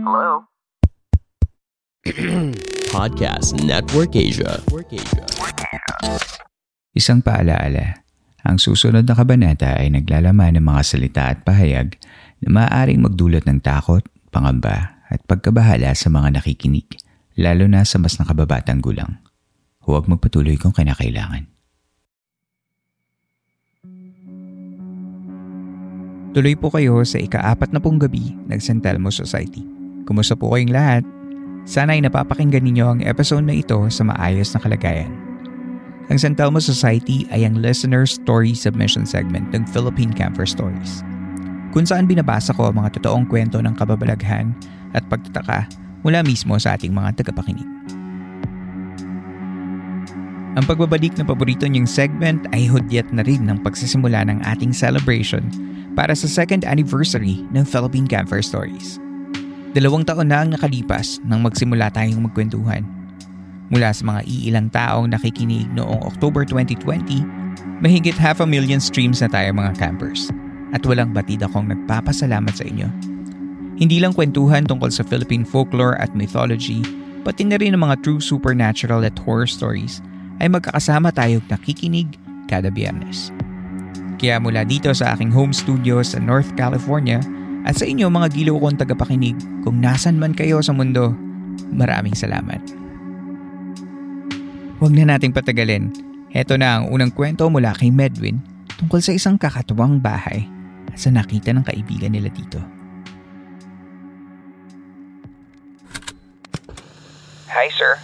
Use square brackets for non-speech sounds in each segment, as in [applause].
Hello? [clears throat] Podcast Network Asia. Isang paalaala, ang susunod na kabanata ay naglalaman ng mga salita at pahayag na maaaring magdulot ng takot, pangamba at pagkabahala sa mga nakikinig, lalo na sa mas nakababatang gulang. Huwag magpatuloy kung kinakailangan. Tuloy po kayo sa ika-apat na pong gabi ng San Telmo Society. Kumusta po kayong lahat? Sana ay napapakinggan ninyo ang episode na ito sa maayos na kalagayan. Ang San Telmo Society ay ang listener story submission segment ng Philippine Camper Stories. Kung saan binabasa ko ang mga totoong kwento ng kababalaghan at pagtataka mula mismo sa ating mga tagapakinig. Ang pagbabalik ng paborito niyong segment ay hudyat na rin ng pagsisimula ng ating celebration para sa second anniversary ng Philippine Camper Stories. Dalawang taon na ang nakalipas nang magsimula tayong magkwentuhan. Mula sa mga iilang taong nakikinig noong October 2020, mahigit half a million streams na tayo mga campers. At walang batid akong nagpapasalamat sa inyo. Hindi lang kwentuhan tungkol sa Philippine folklore at mythology, pati na rin ang mga true supernatural at horror stories ay magkakasama tayong nakikinig kada biyernes. Kaya mula dito sa aking home studio sa North California at sa inyo mga giliw kong tagapakinig kung nasan man kayo sa mundo, maraming salamat. Huwag na nating patagalin. Heto na ang unang kwento mula kay Medwin tungkol sa isang kakatuwang bahay at sa nakita ng kaibigan nila dito. Hi sir,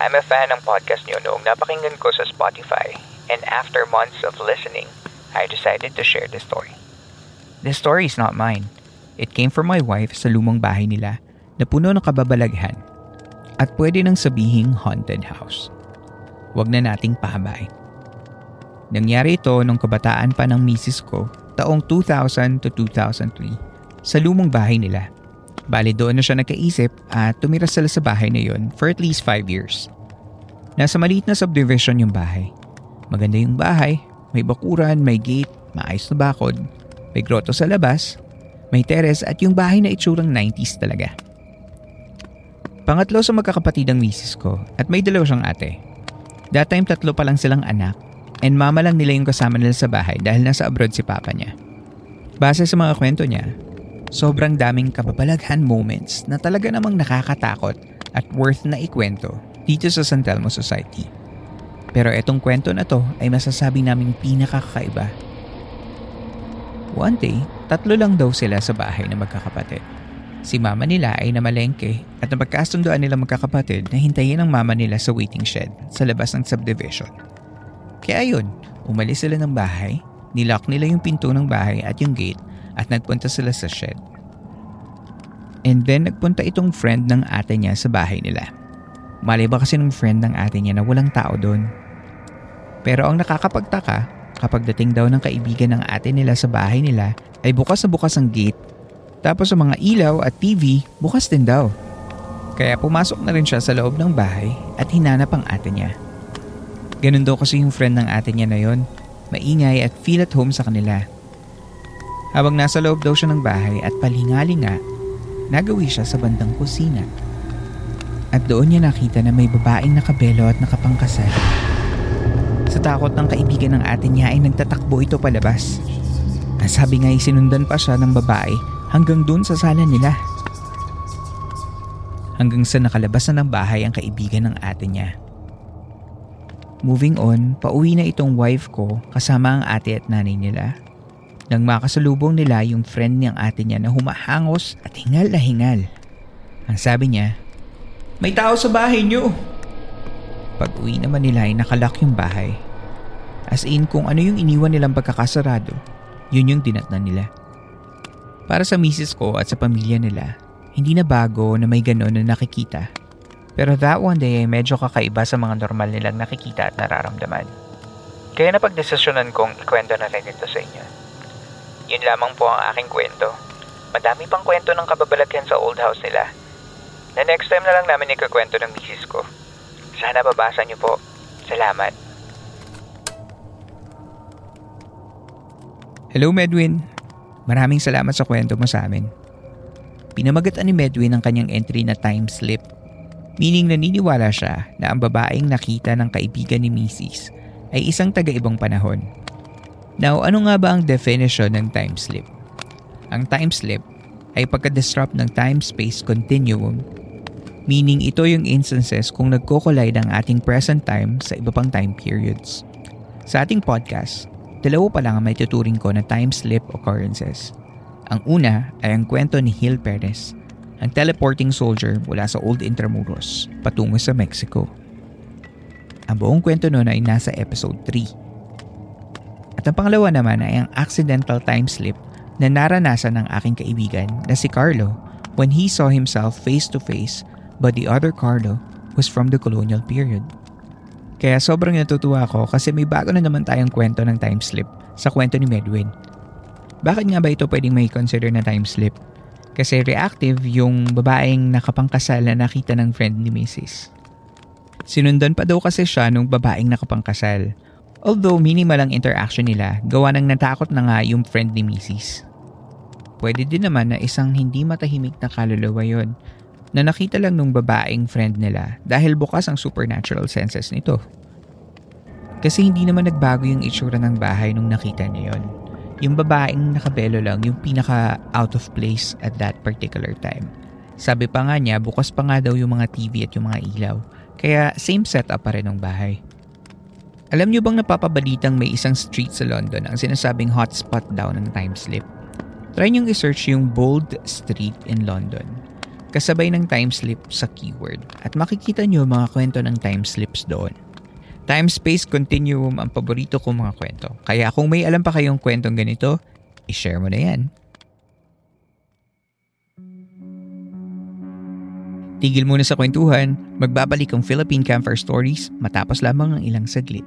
I'm a fan ng podcast niyo noong napakinggan ko sa Spotify and after months of listening, I decided to share the story. The story is not mine. It came from my wife sa lumang bahay nila na puno ng kababalaghan at pwede nang sabihing haunted house. Huwag na nating pahabay. Nangyari ito nung kabataan pa ng misis ko taong 2000 to 2003 sa lumang bahay nila. Bali doon na siya nagkaisip at tumira sila sa bahay na yon for at least 5 years. Nasa maliit na subdivision yung bahay. Maganda yung bahay, may bakuran, may gate, maayos na bakod, may grotto sa labas, may teres at yung bahay na itsurang 90s talaga. Pangatlo sa magkakapatid ang misis ko at may dalawa siyang ate. That time tatlo pa lang silang anak and mama lang nila yung kasama nila sa bahay dahil nasa abroad si papa niya. Base sa mga kwento niya, sobrang daming kababalaghan moments na talaga namang nakakatakot at worth na ikwento dito sa San Telmo Society. Pero etong kwento na to ay masasabi naming pinakakaiba. One day, tatlo lang daw sila sa bahay na magkakapatid. Si mama nila ay namalengke at napagkasunduan nila magkakapatid na hintayin ang mama nila sa waiting shed sa labas ng subdivision. Kaya yun, umalis sila ng bahay, nilock nila yung pinto ng bahay at yung gate at nagpunta sila sa shed. And then nagpunta itong friend ng ate niya sa bahay nila. Mali ba kasi ng friend ng ate niya na walang tao doon? Pero ang nakakapagtaka, kapag dating daw ng kaibigan ng ate nila sa bahay nila, ay bukas na bukas ang gate. Tapos sa mga ilaw at TV, bukas din daw. Kaya pumasok na rin siya sa loob ng bahay at hinanap ang ate niya. Ganun daw kasi yung friend ng ate niya na yon, maingay at feel at home sa kanila. Habang nasa loob daw siya ng bahay at palingalinga, nagawi siya sa bandang kusina. At doon niya nakita na may babaeng nakabelo at nakapangkasal. Sa takot ng kaibigan ng ate niya ay nagtatakbo ito palabas. Ang sabi nga ay sinundan pa siya ng babae hanggang doon sa sala nila. Hanggang sa nakalabas na ng bahay ang kaibigan ng ate niya. Moving on, pauwi na itong wife ko kasama ang ate at nanay nila. Nang makasalubong nila yung friend niyang ate niya na humahangos at hingal na hingal. Ang sabi niya, May tao sa bahay niyo! Pag uwi naman nila ay nakalak yung bahay. As in kung ano yung iniwan nilang pagkakasarado, yun yung dinatnan nila. Para sa misis ko at sa pamilya nila, hindi na bago na may ganon na nakikita. Pero that one day ay medyo kakaiba sa mga normal nilang nakikita at nararamdaman. Kaya napagdesisyonan kong ikwento na rin ito sa inyo. Yun lamang po ang aking kwento. Madami pang kwento ng kababalaghan sa old house nila. Na next time na lang namin ikakwento ng misis ko. Sana babasa niyo po. Salamat. Hello Medwin. Maraming salamat sa kwento mo sa amin. Pinamagatan ni Medwin ang kanyang entry na time slip. Meaning naniniwala siya na ang babaeng nakita ng kaibigan ni Mrs. ay isang taga-ibang panahon. Now, ano nga ba ang definition ng time slip? Ang time slip ay pagka-disrupt ng time-space continuum meaning ito yung instances kung nagko-collide ang ating present time sa iba pang time periods. Sa ating podcast, dalawa pa lang ang may tuturing ko na time slip occurrences. Ang una ay ang kwento ni Hill Perez, ang teleporting soldier mula sa Old Intramuros patungo sa Mexico. Ang buong kwento noon ay nasa episode 3. At ang pangalawa naman ay ang accidental time slip na naranasan ng aking kaibigan na si Carlo when he saw himself face to face but the other Carlo was from the colonial period. Kaya sobrang natutuwa ako kasi may bago na naman tayong kwento ng time slip sa kwento ni Medwin. Bakit nga ba ito pwedeng may consider na time slip? Kasi reactive yung babaeng nakapangkasal na nakita ng friend ni Mrs. Sinundan pa daw kasi siya nung babaeng nakapangkasal. Although minimal ang interaction nila, gawa nang natakot na nga yung friend ni Mrs. Pwede din naman na isang hindi matahimik na kaluluwa yon na nakita lang nung babaeng friend nila dahil bukas ang supernatural senses nito. Kasi hindi naman nagbago yung itsura ng bahay nung nakita niya yon. Yung babaeng nakabelo lang yung pinaka out of place at that particular time. Sabi pa nga niya, bukas pa nga daw yung mga TV at yung mga ilaw. Kaya same setup pa rin ng bahay. Alam niyo bang napapabalitang may isang street sa London ang sinasabing hotspot daw ng time slip? Try niyong i-search yung Bold Street in London kasabay ng time slip sa keyword at makikita nyo mga kwento ng time slips doon. Time-space continuum ang paborito kong mga kwento. Kaya kung may alam pa kayong kwentong ganito, i-share mo na yan. Tigil muna sa kwentuhan, magbabalik ang Philippine Campfire Stories matapos lamang ang ilang saglit.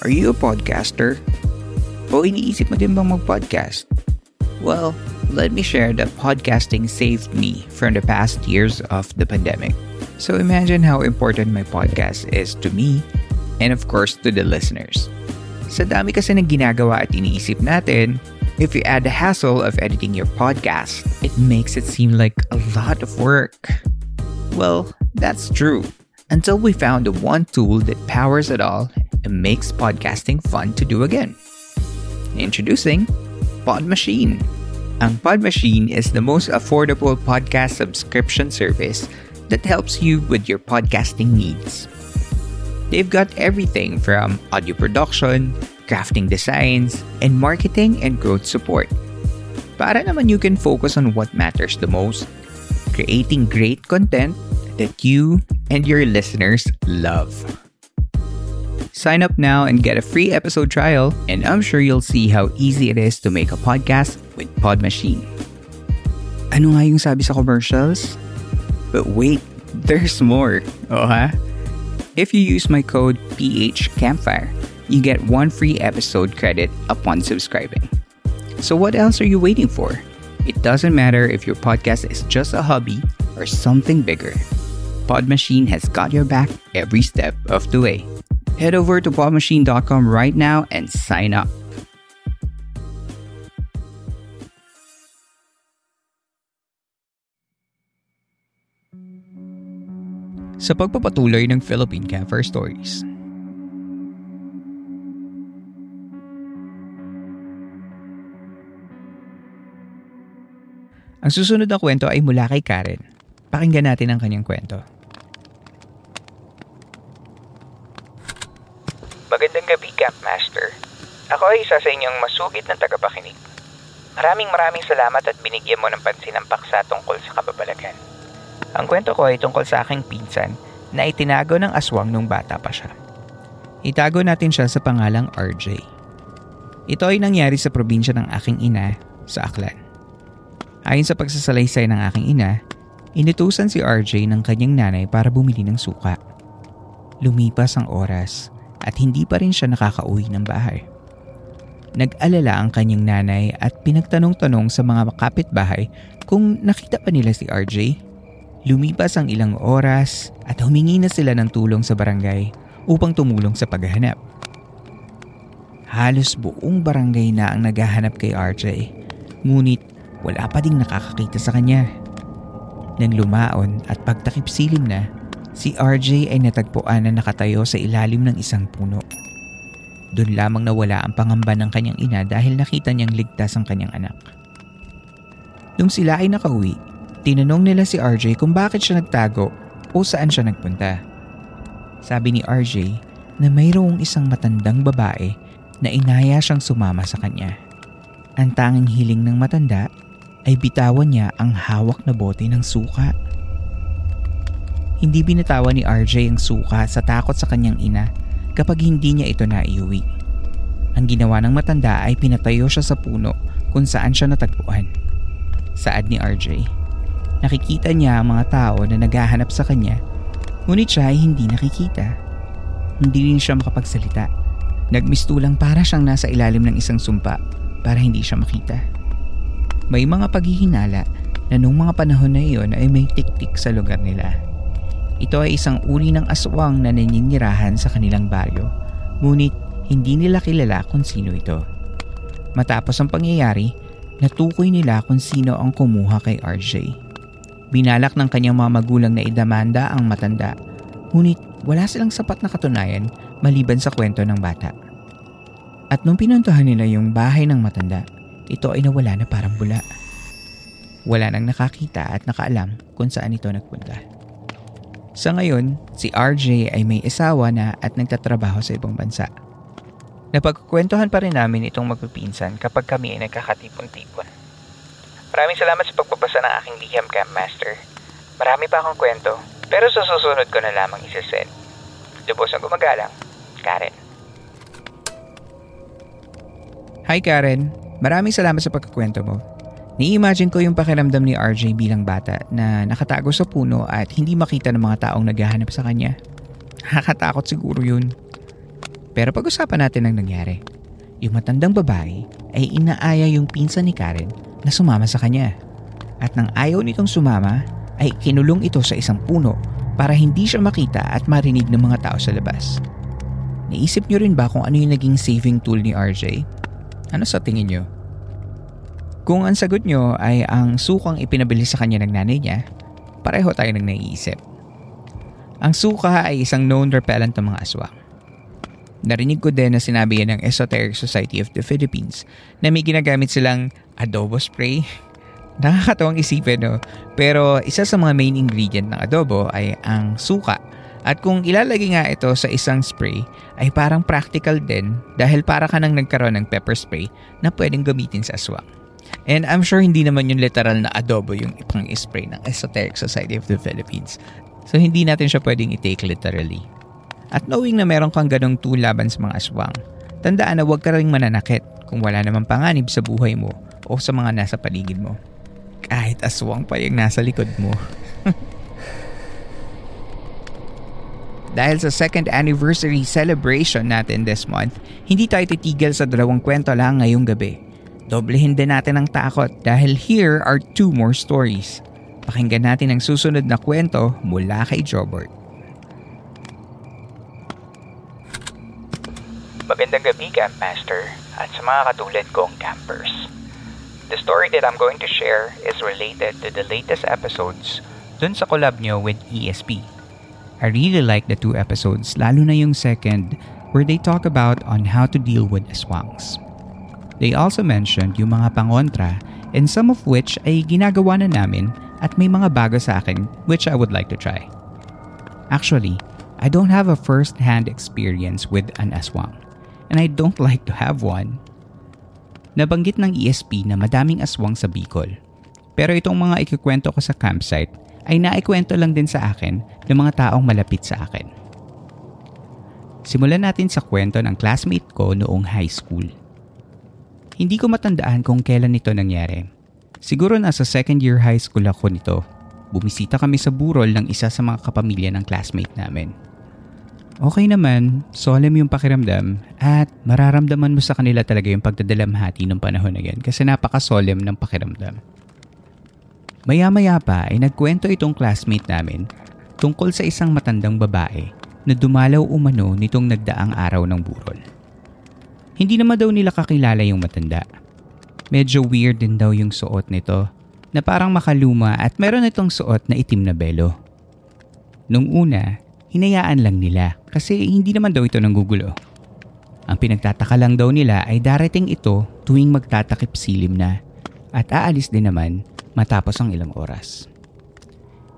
Are you a podcaster? O iniisip mo din bang mag-podcast? Well, let me share that podcasting saved me from the past years of the pandemic. So imagine how important my podcast is to me and of course to the listeners. Sa dami kasi ng ginagawa at iniisip natin, if you add the hassle of editing your podcast, it makes it seem like a lot of work. Well, that's true. Until we found the one tool that powers it all and makes podcasting fun to do again. Introducing Pod Machine. Ang Pod Machine is the most affordable podcast subscription service that helps you with your podcasting needs. They've got everything from audio production, crafting designs, and marketing and growth support. Para naman you can focus on what matters the most, creating great content that you and your listeners love. Sign up now and get a free episode trial, and I'm sure you'll see how easy it is to make a podcast with Pod Machine. Ano nga yung sabi sa commercials? But wait, there's more. Oh ha? If you use my code PHCampfire, you get one free episode credit upon subscribing. So what else are you waiting for? It doesn't matter if your podcast is just a hobby or something bigger. Pod Machine has got your back every step of the way. Head over to podmachine.com right now and sign up. Sa pagpapatuloy ng Philippine Camper Stories. Ang susunod na kwento ay mula kay Karen. Pakinggan natin ang kanyang kwento. Magandang gabi, Campmaster. Ako ay isa sa inyong masugid na tagapakinig. Maraming maraming salamat at binigyan mo ng pansin ang paksa tungkol sa kababalagan. Ang kwento ko ay tungkol sa aking pinsan na itinago ng aswang nung bata pa siya. Itago natin siya sa pangalang RJ. Ito ay nangyari sa probinsya ng aking ina sa Aklan. Ayon sa pagsasalaysay ng aking ina, inutusan si RJ ng kanyang nanay para bumili ng suka. Lumipas ang oras at hindi pa rin siya nakakauwi ng bahay. Nag-alala ang kanyang nanay at pinagtanong-tanong sa mga kapitbahay kung nakita pa nila si RJ Lumipas ang ilang oras at humingi na sila ng tulong sa barangay upang tumulong sa paghahanap. Halos buong barangay na ang naghahanap kay RJ, ngunit wala pa ding nakakakita sa kanya. Nang lumaon at pagtakip silim na, si RJ ay natagpuan na nakatayo sa ilalim ng isang puno. Doon lamang nawala ang pangamba ng kanyang ina dahil nakita niyang ligtas ang kanyang anak. Nung sila ay nakauwi, Tinanong nila si RJ kung bakit siya nagtago o saan siya nagpunta. Sabi ni RJ na mayroong isang matandang babae na inaya siyang sumama sa kanya. Ang tanging hiling ng matanda ay bitawan niya ang hawak na bote ng suka. Hindi binatawan ni RJ ang suka sa takot sa kanyang ina kapag hindi niya ito naiuwi. Ang ginawa ng matanda ay pinatayo siya sa puno kung saan siya natagpuan. Saad ni RJ. Nakikita niya ang mga tao na naghahanap sa kanya, ngunit siya ay hindi nakikita. Hindi rin siya makapagsalita. Nagmistulang para siyang nasa ilalim ng isang sumpa para hindi siya makita. May mga paghihinala na nung mga panahon na iyon ay may tiktik sa lugar nila. Ito ay isang uri ng aswang na naninirahan sa kanilang baryo, ngunit hindi nila kilala kung sino ito. Matapos ang pangyayari, natukoy nila kung sino ang kumuha kay RJ. Binalak ng kanyang mga magulang na idamanda ang matanda. Ngunit wala silang sapat na katunayan maliban sa kwento ng bata. At nung pinuntahan nila yung bahay ng matanda, ito ay nawala na parang bula. Wala nang nakakita at nakaalam kung saan ito nagpunta. Sa ngayon, si RJ ay may isawa na at nagtatrabaho sa ibang bansa. Napagkukwentuhan pa rin namin itong magpipinsan kapag kami ay nagkakatipon-tipon. Maraming salamat sa pagbabasa ng aking liham, Camp Master. Marami pa akong kwento, pero sa susunod ko na lamang isasend. Lubos ang gumagalang, Karen. Hi Karen, maraming salamat sa pagkakwento mo. Ni-imagine ko yung pakiramdam ni RJ bilang bata na nakatago sa puno at hindi makita ng mga taong naghahanap sa kanya. Nakakatakot siguro yun. Pero pag-usapan natin ang nangyari. Yung matandang babae ay inaaya yung pinsan ni Karen na sumama sa kanya. At nang ayaw nitong sumama, ay kinulong ito sa isang puno para hindi siya makita at marinig ng mga tao sa labas. Naisip niyo rin ba kung ano yung naging saving tool ni RJ? Ano sa tingin niyo? Kung ang sagot niyo ay ang sukang ipinabili sa kanya ng nanay niya, pareho tayo nang naiisip. Ang suka ay isang known repellent ng mga aswang. Narinig ko din na sinabi yan ng Esoteric Society of the Philippines na may ginagamit silang adobo spray. [laughs] Nakakatawang isipin no? Pero isa sa mga main ingredient ng adobo ay ang suka. At kung ilalagay nga ito sa isang spray ay parang practical din dahil para ka nang nagkaroon ng pepper spray na pwedeng gamitin sa aswang. And I'm sure hindi naman yung literal na adobo yung ipang spray ng Esoteric Society of the Philippines. So hindi natin siya pwedeng i-take literally. At knowing na meron kang ganong tool laban sa mga aswang, tandaan na huwag ka rin mananakit kung wala namang panganib sa buhay mo o sa mga nasa paligid mo. Kahit aswang pa yung nasa likod mo. [laughs] Dahil sa second anniversary celebration natin this month, hindi tayo titigil sa dalawang kwento lang ngayong gabi. Doblehin din natin ang takot dahil here are two more stories. Pakinggan natin ang susunod na kwento mula kay Jobert. Magandang gabi, Campmaster, at sa mga katulad kong campers. The story that I'm going to share is related to the latest episodes dun sa collab nyo with ESP. I really like the two episodes, lalo na yung second where they talk about on how to deal with aswangs. They also mentioned yung mga pangontra and some of which ay ginagawa na namin at may mga bago sa akin which I would like to try. Actually, I don't have a first-hand experience with an aswang and I don't [laughs] like to have one. Nabanggit ng ESP na madaming aswang sa Bicol. Pero itong mga ikikwento ko sa campsite ay naikwento lang din sa akin ng mga taong malapit sa akin. Simulan natin sa kwento ng classmate ko noong high school. Hindi ko matandaan kung kailan ito nangyari. Siguro nasa second year high school ako nito. Bumisita kami sa burol ng isa sa mga kapamilya ng classmate namin. Okay naman, solemn yung pakiramdam at mararamdaman mo sa kanila talaga yung pagdadalamhati ng panahon na yan kasi napaka-solemn ng pakiramdam. Maya-maya pa ay nagkwento itong classmate namin tungkol sa isang matandang babae na dumalaw umano nitong nagdaang araw ng burol. Hindi naman daw nila kakilala yung matanda. Medyo weird din daw yung suot nito na parang makaluma at meron itong suot na itim na belo. Nung una, hinayaan lang nila kasi hindi naman daw ito nanggugulo. Ang pinagtataka lang daw nila ay darating ito tuwing magtatakip silim na at aalis din naman matapos ang ilang oras.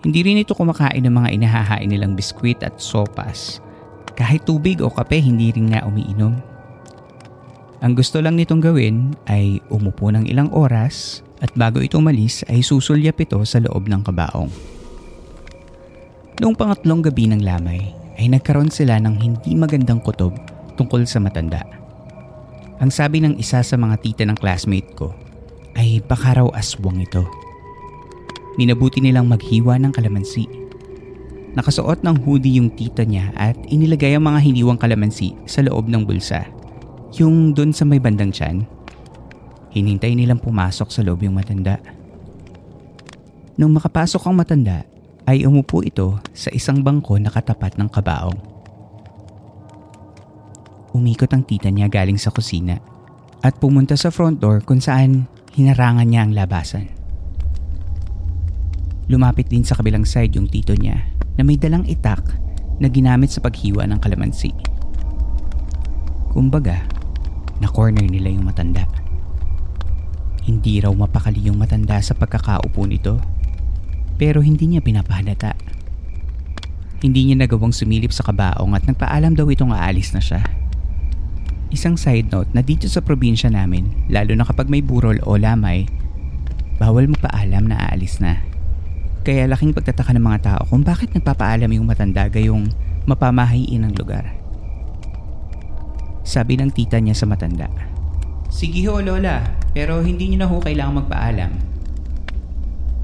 Hindi rin ito kumakain ng mga inahahain nilang biskwit at sopas. Kahit tubig o kape hindi rin nga umiinom. Ang gusto lang nitong gawin ay umupo ng ilang oras at bago ito umalis ay susulyap ito sa loob ng kabaong. Noong pangatlong gabi ng lamay ay nagkaroon sila ng hindi magandang kutob tungkol sa matanda. Ang sabi ng isa sa mga tita ng classmate ko ay baka raw aswang ito. Minabuti nilang maghiwa ng kalamansi. Nakasuot ng hoodie yung tita niya at inilagay ang mga hiniwang kalamansi sa loob ng bulsa. Yung doon sa may bandang tiyan. Hinintay nilang pumasok sa loob yung matanda. Nung makapasok ang matanda, ay umupo ito sa isang bangko na katapat ng kabaong. Umikot ang tita niya galing sa kusina at pumunta sa front door kung saan hinarangan niya ang labasan. Lumapit din sa kabilang side yung tito niya na may dalang itak na ginamit sa paghiwa ng kalamansi. Kumbaga, na-corner nila yung matanda. Hindi raw mapakali yung matanda sa pagkakaupo nito pero hindi niya pinapahalata. Hindi niya nagawang sumilip sa kabaong at nagpaalam daw itong aalis na siya. Isang side note na dito sa probinsya namin, lalo na kapag may burol o lamay, bawal magpaalam na aalis na. Kaya laking pagtataka ng mga tao kung bakit nagpapaalam yung matanda gayong mapamahayin ng lugar. Sabi ng tita niya sa matanda, Sige ho lola, pero hindi niyo na ho kailangang magpaalam.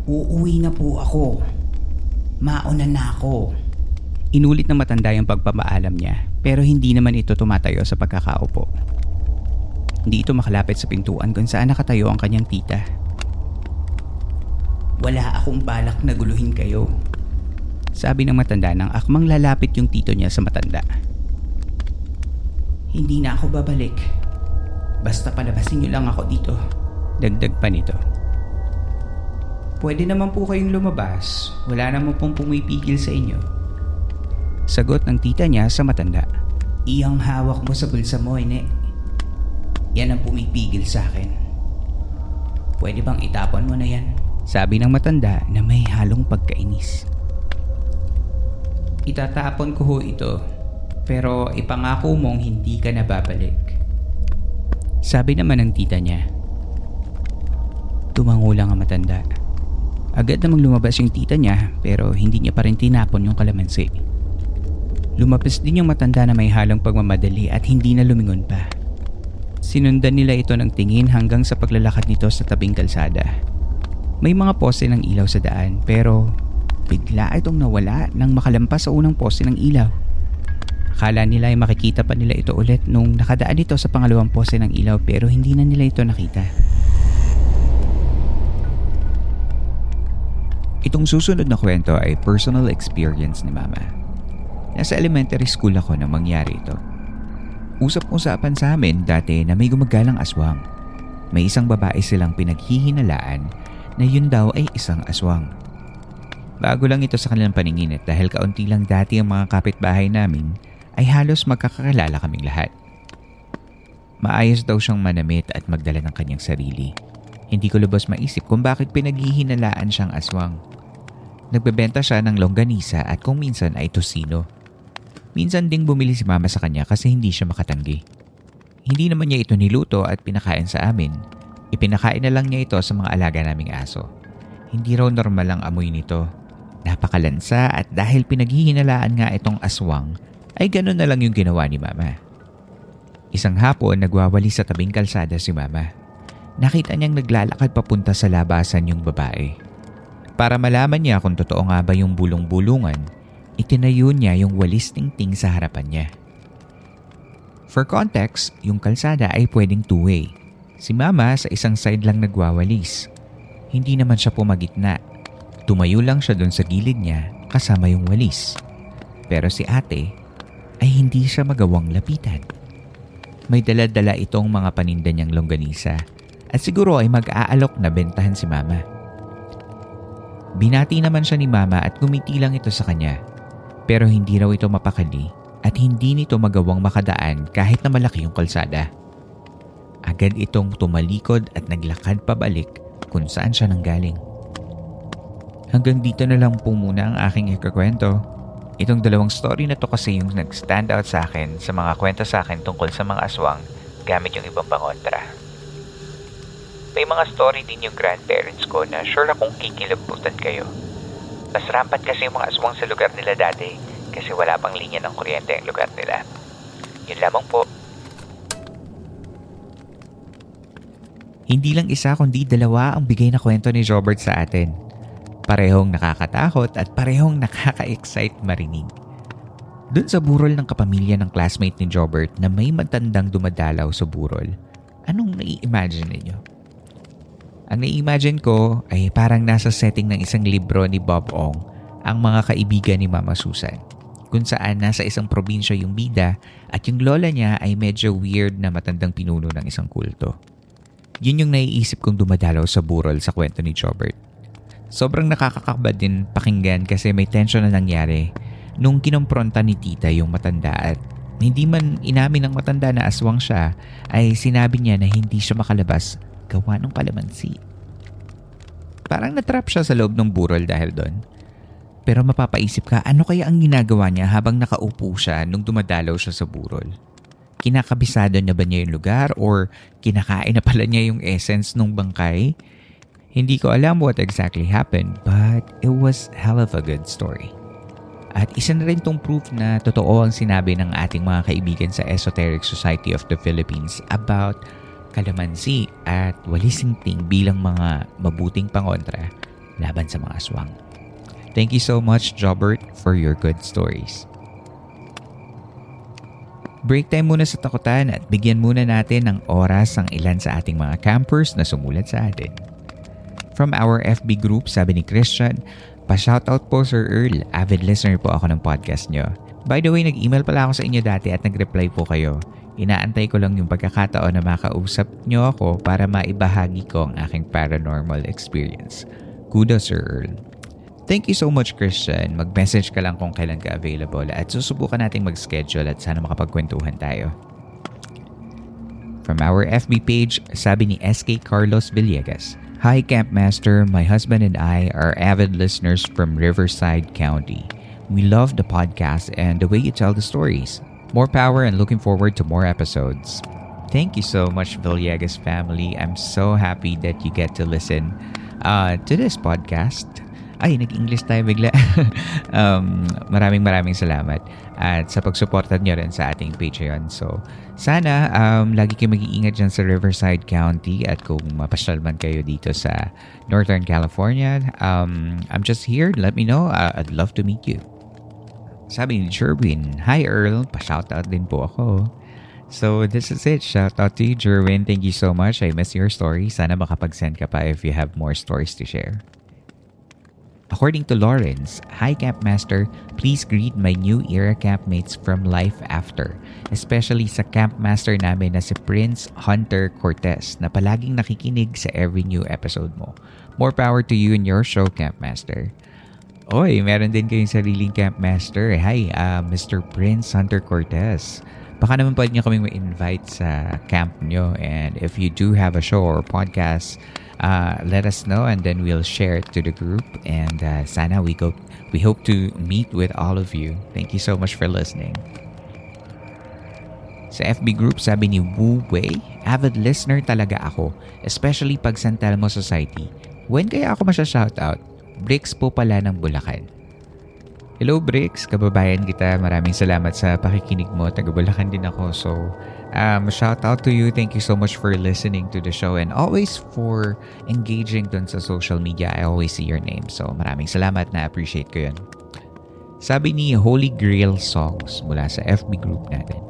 Uuwi na po ako. Mauna na ako. Inulit ng matanda yung pagpapaalam niya pero hindi naman ito tumatayo sa pagkakaupo. Hindi ito makalapit sa pintuan kung saan nakatayo ang kanyang tita. Wala akong balak na guluhin kayo. Sabi ng matanda nang akmang lalapit yung tito niya sa matanda. Hindi na ako babalik. Basta palabasin niyo lang ako dito. Dagdag pa nito. Pwede naman po kayong lumabas. Wala naman pong pumipigil sa inyo. Sagot ng tita niya sa matanda. Iyang hawak mo sa bulsa mo, ine. Yan ang pumipigil sa akin. Pwede bang itapon mo na yan? Sabi ng matanda na may halong pagkainis. Itatapon ko ho ito, pero ipangako mong hindi ka na babalik. Sabi naman ng tita niya. Tumango lang ang matanda. Agad namang lumabas yung tita niya pero hindi niya pa rin tinapon yung kalamansi. Lumapis din yung matanda na may halong pagmamadali at hindi na lumingon pa. Sinundan nila ito ng tingin hanggang sa paglalakad nito sa tabing kalsada. May mga poste ng ilaw sa daan pero bigla itong nawala nang makalampas sa unang poste ng ilaw. Akala nila ay makikita pa nila ito ulit nung nakadaan dito sa pangalawang pose ng ilaw pero hindi na nila ito nakita. Itong susunod na kwento ay personal experience ni Mama. Nasa elementary school ako nang mangyari ito. Usap-usapan sa amin dati na may gumagalang aswang. May isang babae silang pinaghihinalaan na yun daw ay isang aswang. Bago lang ito sa kanilang paninginit dahil kaunti lang dati ang mga kapitbahay namin ay halos magkakakilala kaming lahat. Maayos daw siyang manamit at magdala ng kanyang sarili. Hindi ko lubos maisip kung bakit pinaghihinalaan siyang aswang. Nagbebenta siya ng longganisa at kung minsan ay tosino. Minsan ding bumili si mama sa kanya kasi hindi siya makatanggi. Hindi naman niya ito niluto at pinakain sa amin. Ipinakain na lang niya ito sa mga alaga naming aso. Hindi raw normal ang amoy nito. Napakalansa at dahil pinaghihinalaan nga itong aswang, ay ganun na lang yung ginawa ni mama. Isang hapon, nagwawali sa tabing kalsada si mama. Nakita niyang naglalakad papunta sa labasan yung babae. Para malaman niya kung totoo nga ba yung bulong-bulungan, itinayo niya yung walis tingting sa harapan niya. For context, yung kalsada ay pwedeng two-way. Si mama sa isang side lang nagwawalis. Hindi naman siya pumagitna. Tumayo lang siya doon sa gilid niya kasama yung walis. Pero si ate ay hindi siya magawang lapitan. May dala-dala itong mga paninda niyang longganisa at siguro ay mag-aalok na bentahan si mama. Binati naman siya ni mama at gumiti lang ito sa kanya. Pero hindi raw ito mapakali at hindi nito magawang makadaan kahit na malaki yung kalsada. Agad itong tumalikod at naglakad pabalik kung saan siya nanggaling. Hanggang dito na lang po muna ang aking ikakwento Itong dalawang story na to kasi yung nag-stand out sa akin sa mga kwento sa akin tungkol sa mga aswang gamit yung ibang pangontra. May mga story din yung grandparents ko na sure akong kikilabutan kayo. Mas rampat kasi yung mga aswang sa lugar nila dati kasi wala pang linya ng kuryente ang lugar nila. Yun lamang po. Hindi lang isa kundi dalawa ang bigay na kwento ni Robert sa atin. Parehong nakakatakot at parehong nakaka-excite marinig. Doon sa burol ng kapamilya ng classmate ni Jobert na may matandang dumadalaw sa burol, anong nai-imagine ninyo? Ang nai-imagine ko ay parang nasa setting ng isang libro ni Bob Ong, ang mga kaibigan ni Mama Susan, kung saan nasa isang probinsya yung bida at yung lola niya ay medyo weird na matandang pinuno ng isang kulto. Yun yung naiisip kong dumadalaw sa burol sa kwento ni Jobert. Sobrang nakakakabad din pakinggan kasi may tension na nangyari nung kinompronta ni tita yung matanda at hindi man inamin ng matanda na aswang siya ay sinabi niya na hindi siya makalabas gawa ng kalamansi. Parang natrap siya sa loob ng burol dahil doon. Pero mapapaisip ka ano kaya ang ginagawa niya habang nakaupo siya nung dumadalaw siya sa burol? Kinakabisado niya ba niya yung lugar or kinakain na pala niya yung essence ng bangkay? Hindi ko alam what exactly happened but it was hell of a good story. At isa na rin tong proof na totoo ang sinabi ng ating mga kaibigan sa Esoteric Society of the Philippines about kalamansi at walisingting bilang mga mabuting pangontra laban sa mga aswang. Thank you so much, Jobert, for your good stories. Break time muna sa takutan at bigyan muna natin ng oras ang ilan sa ating mga campers na sumulat sa atin. From our FB group, sabi ni Christian, pa-shoutout po Sir Earl, avid listener po ako ng podcast nyo. By the way, nag-email pala ako sa inyo dati at nag-reply po kayo. Inaantay ko lang yung pagkakataon na makausap nyo ako para maibahagi ko ang aking paranormal experience. Kudos Sir Earl. Thank you so much Christian. Mag-message ka lang kung kailan ka available at susubukan nating mag-schedule at sana makapagkwentuhan tayo. From our FB page, sabi ni SK Carlos Villegas, Hi, Campmaster. My husband and I are avid listeners from Riverside County. We love the podcast and the way you tell the stories. More power and looking forward to more episodes. Thank you so much, Villegas family. I'm so happy that you get to listen uh, to this podcast. Ay, nag-English tayo bigla. [laughs] um, maraming maraming salamat at sa pagsuporta nyo rin sa ating Patreon. So, sana um, lagi kayo mag-iingat dyan sa Riverside County at kung mapasyal man kayo dito sa Northern California, um, I'm just here. Let me know. Uh, I'd love to meet you. Sabi ni Jerwin, Hi Earl, pa-shoutout din po ako. So this is it. Shout out to you, Jerwin. Thank you so much. I miss your story. Sana makapag-send ka pa if you have more stories to share. According to Lawrence, Hi Campmaster, please greet my new era campmates from Life After, especially sa campmaster namin na si Prince Hunter Cortez na palaging nakikinig sa every new episode mo. More power to you and your show, Campmaster. Oy, meron din kayong sariling Campmaster. Hi, uh, Mr. Prince Hunter Cortez. Baka naman pwede nyo kaming ma-invite sa camp nyo. And if you do have a show or podcast, uh, let us know and then we'll share it to the group. And uh, sana we go, we hope to meet with all of you. Thank you so much for listening. Sa FB group, sabi ni Wu Wei, avid listener talaga ako, especially pag San Telmo Society. When kaya ako masya-shoutout? Bricks po pala ng Bulacan. Hello Bricks, kababayan kita. Maraming salamat sa pakikinig mo. Taga Bulacan din ako. So, Um, shout out to you. Thank you so much for listening to the show and always for engaging dun sa social media. I always see your name. So maraming salamat na appreciate ko yun. Sabi ni Holy Grail Songs mula sa FB group natin.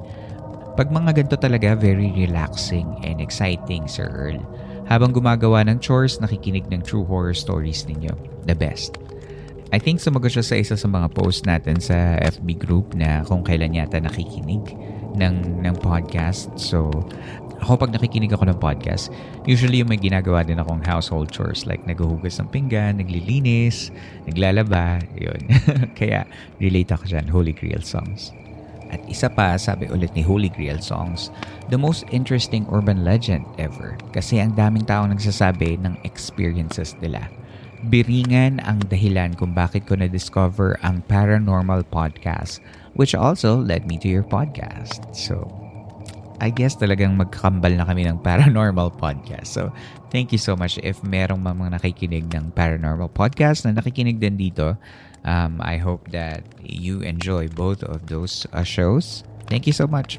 Pag mga ganito talaga, very relaxing and exciting, Sir Earl. Habang gumagawa ng chores, nakikinig ng true horror stories ninyo. The best. I think sumagot siya sa isa sa mga post natin sa FB group na kung kailan yata nakikinig ng, ng podcast. So, ako pag nakikinig ako ng podcast, usually may ginagawa din akong household chores like naghuhugas ng pinggan, naglilinis, naglalaba, yun. [laughs] Kaya relate ako dyan, Holy Grail songs. At isa pa, sabi ulit ni Holy Grail Songs, the most interesting urban legend ever kasi ang daming tao nagsasabi ng experiences nila. Biringan ang dahilan kung bakit ko na-discover ang Paranormal Podcast which also led me to your podcast. So, I guess talagang magkakambal na kami ng paranormal podcast. So, thank you so much if merong mga nakikinig ng paranormal podcast na nakikinig din dito. Um, I hope that you enjoy both of those uh, shows. Thank you so much.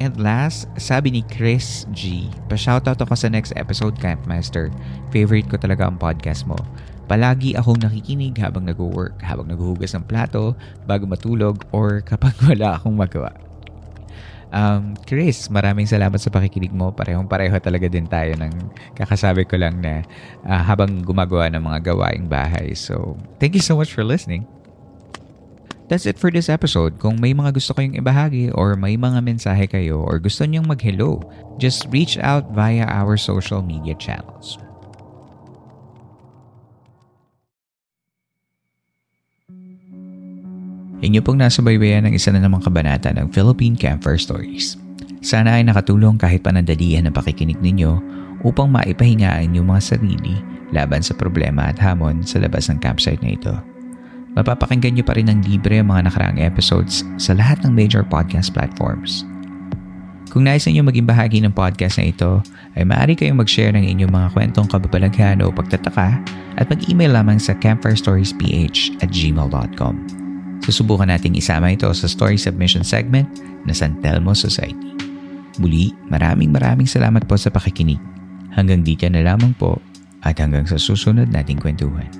And last, sabi ni Chris G, pa-shoutout ako sa next episode, Campmaster. Favorite ko talaga ang podcast mo. Palagi akong nakikinig habang nag-work, habang naghuhugas ng plato, bago matulog, or kapag [laughs] wala akong magawa. Um, Chris, maraming salamat sa pakikinig mo. Parehong pareho talaga din tayo ng kakasabi ko lang na uh, habang gumagawa ng mga gawaing bahay. So, thank you so much for listening. That's it for this episode. Kung may mga gusto kayong ibahagi or may mga mensahe kayo or gusto niyong mag-hello, just reach out via our social media channels. Inyo pong nasa baybayan ng isa na namang kabanata ng Philippine Campfire Stories. Sana ay nakatulong kahit panandalian ang pakikinig ninyo upang maipahingaan yung mga sarili laban sa problema at hamon sa labas ng campsite na ito. Mapapakinggan nyo pa rin ng libre ang mga nakaraang episodes sa lahat ng major podcast platforms. Kung nais ninyo maging bahagi ng podcast na ito, ay maaari kayong mag-share ng inyong mga kwentong kababalaghan o pagtataka at mag-email lamang sa campfirestoriesph at gmail.com. Susubukan nating isama ito sa story submission segment na San Telmo Society. Muli, maraming maraming salamat po sa pakikinig. Hanggang dito na lamang po at hanggang sa susunod nating kwentuhan.